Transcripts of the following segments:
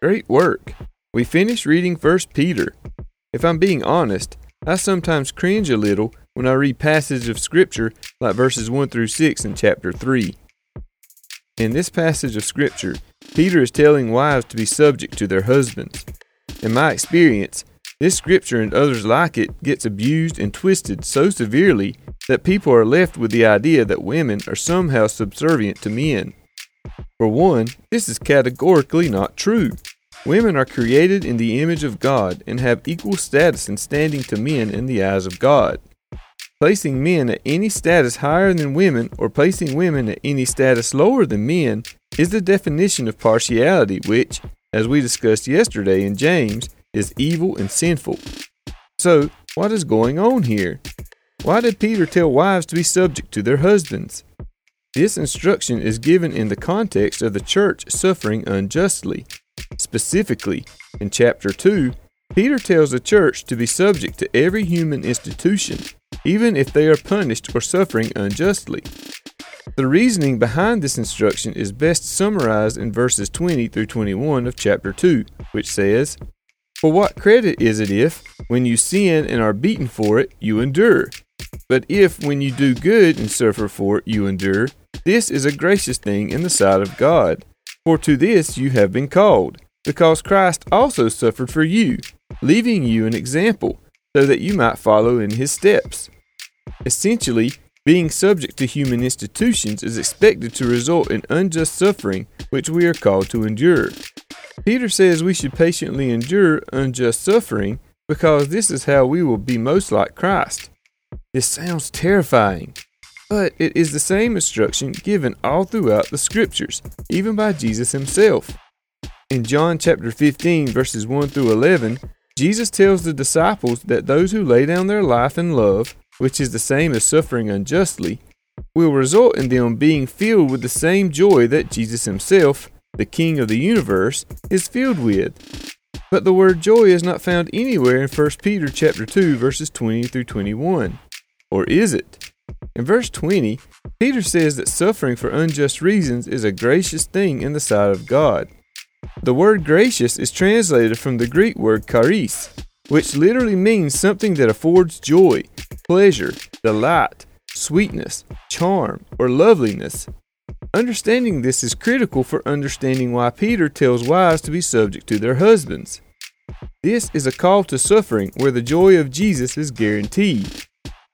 Great work. We finished reading 1 Peter. If I'm being honest, I sometimes cringe a little when I read passages of Scripture like verses 1 through 6 in chapter 3. In this passage of Scripture, Peter is telling wives to be subject to their husbands. In my experience, this scripture and others like it gets abused and twisted so severely that people are left with the idea that women are somehow subservient to men. For one, this is categorically not true. Women are created in the image of God and have equal status and standing to men in the eyes of God. Placing men at any status higher than women or placing women at any status lower than men is the definition of partiality, which, as we discussed yesterday in James, is evil and sinful. So, what is going on here? Why did Peter tell wives to be subject to their husbands? This instruction is given in the context of the church suffering unjustly. Specifically, in chapter 2, Peter tells the church to be subject to every human institution, even if they are punished or suffering unjustly. The reasoning behind this instruction is best summarized in verses 20 through 21 of chapter 2, which says, For what credit is it if, when you sin and are beaten for it, you endure? But if, when you do good and suffer for it, you endure, this is a gracious thing in the sight of God. For to this you have been called, because Christ also suffered for you, leaving you an example, so that you might follow in his steps. Essentially, being subject to human institutions is expected to result in unjust suffering, which we are called to endure. Peter says we should patiently endure unjust suffering because this is how we will be most like Christ. This sounds terrifying, but it is the same instruction given all throughout the scriptures, even by Jesus himself. In John chapter 15, verses 1 through 11, Jesus tells the disciples that those who lay down their life in love, which is the same as suffering unjustly, will result in them being filled with the same joy that Jesus himself, the King of the universe, is filled with. But the word joy is not found anywhere in 1 Peter chapter 2 verses 20 through 21. Or is it? In verse 20, Peter says that suffering for unjust reasons is a gracious thing in the sight of God. The word gracious is translated from the Greek word charis, which literally means something that affords joy, pleasure, delight, sweetness, charm, or loveliness. Understanding this is critical for understanding why Peter tells wives to be subject to their husbands. This is a call to suffering where the joy of Jesus is guaranteed.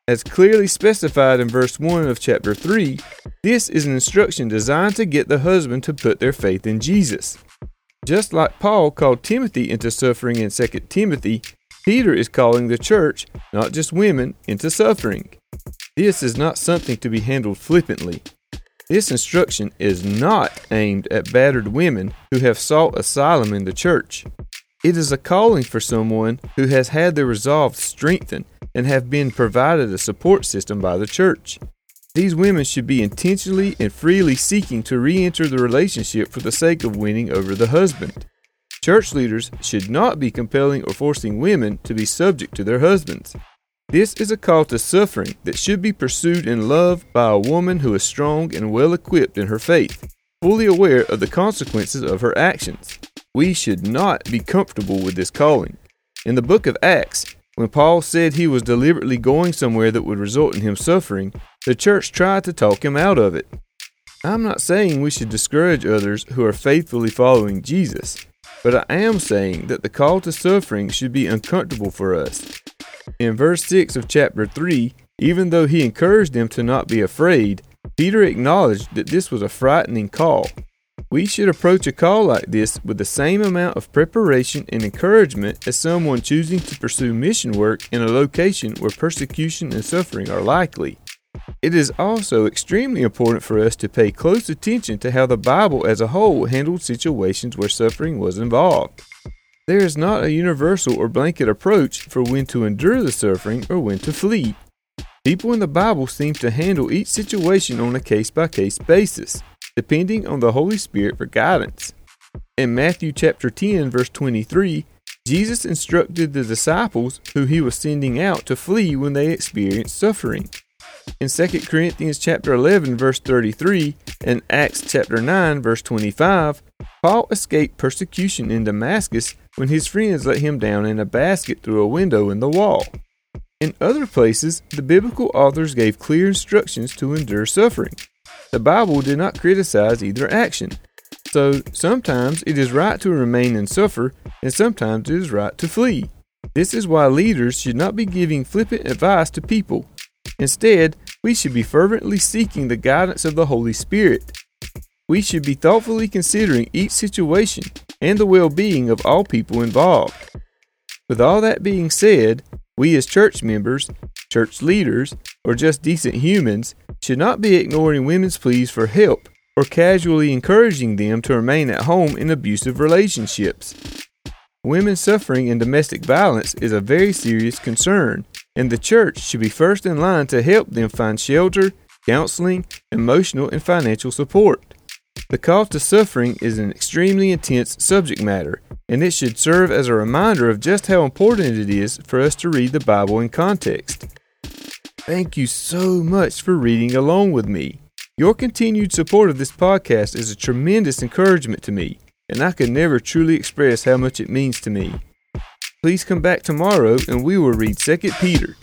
As clearly specified in verse 1 of chapter 3, this is an instruction designed to get the husband to put their faith in Jesus. Just like Paul called Timothy into suffering in 2 Timothy, Peter is calling the church, not just women, into suffering. This is not something to be handled flippantly. This instruction is not aimed at battered women who have sought asylum in the church. It is a calling for someone who has had their resolve strengthened and have been provided a support system by the church. These women should be intentionally and freely seeking to re enter the relationship for the sake of winning over the husband. Church leaders should not be compelling or forcing women to be subject to their husbands. This is a call to suffering that should be pursued in love by a woman who is strong and well equipped in her faith, fully aware of the consequences of her actions. We should not be comfortable with this calling. In the book of Acts, when Paul said he was deliberately going somewhere that would result in him suffering, the church tried to talk him out of it. I'm not saying we should discourage others who are faithfully following Jesus, but I am saying that the call to suffering should be uncomfortable for us. In verse 6 of chapter 3, even though he encouraged them to not be afraid, Peter acknowledged that this was a frightening call. We should approach a call like this with the same amount of preparation and encouragement as someone choosing to pursue mission work in a location where persecution and suffering are likely. It is also extremely important for us to pay close attention to how the Bible as a whole handled situations where suffering was involved. There is not a universal or blanket approach for when to endure the suffering or when to flee. People in the Bible seem to handle each situation on a case by case basis depending on the Holy Spirit for guidance. In Matthew chapter 10 verse 23, Jesus instructed the disciples who he was sending out to flee when they experienced suffering. In 2 Corinthians chapter 11 verse 33 and Acts chapter 9 verse 25, Paul escaped persecution in Damascus when his friends let him down in a basket through a window in the wall. In other places, the biblical authors gave clear instructions to endure suffering. The Bible did not criticize either action. So sometimes it is right to remain and suffer, and sometimes it is right to flee. This is why leaders should not be giving flippant advice to people. Instead, we should be fervently seeking the guidance of the Holy Spirit. We should be thoughtfully considering each situation and the well being of all people involved. With all that being said, we as church members, church leaders, or just decent humans should not be ignoring women's pleas for help or casually encouraging them to remain at home in abusive relationships. Women suffering in domestic violence is a very serious concern, and the church should be first in line to help them find shelter, counseling, emotional, and financial support. The call of suffering is an extremely intense subject matter, and it should serve as a reminder of just how important it is for us to read the Bible in context. Thank you so much for reading along with me. Your continued support of this podcast is a tremendous encouragement to me, and I can never truly express how much it means to me. Please come back tomorrow and we will read 2 Peter.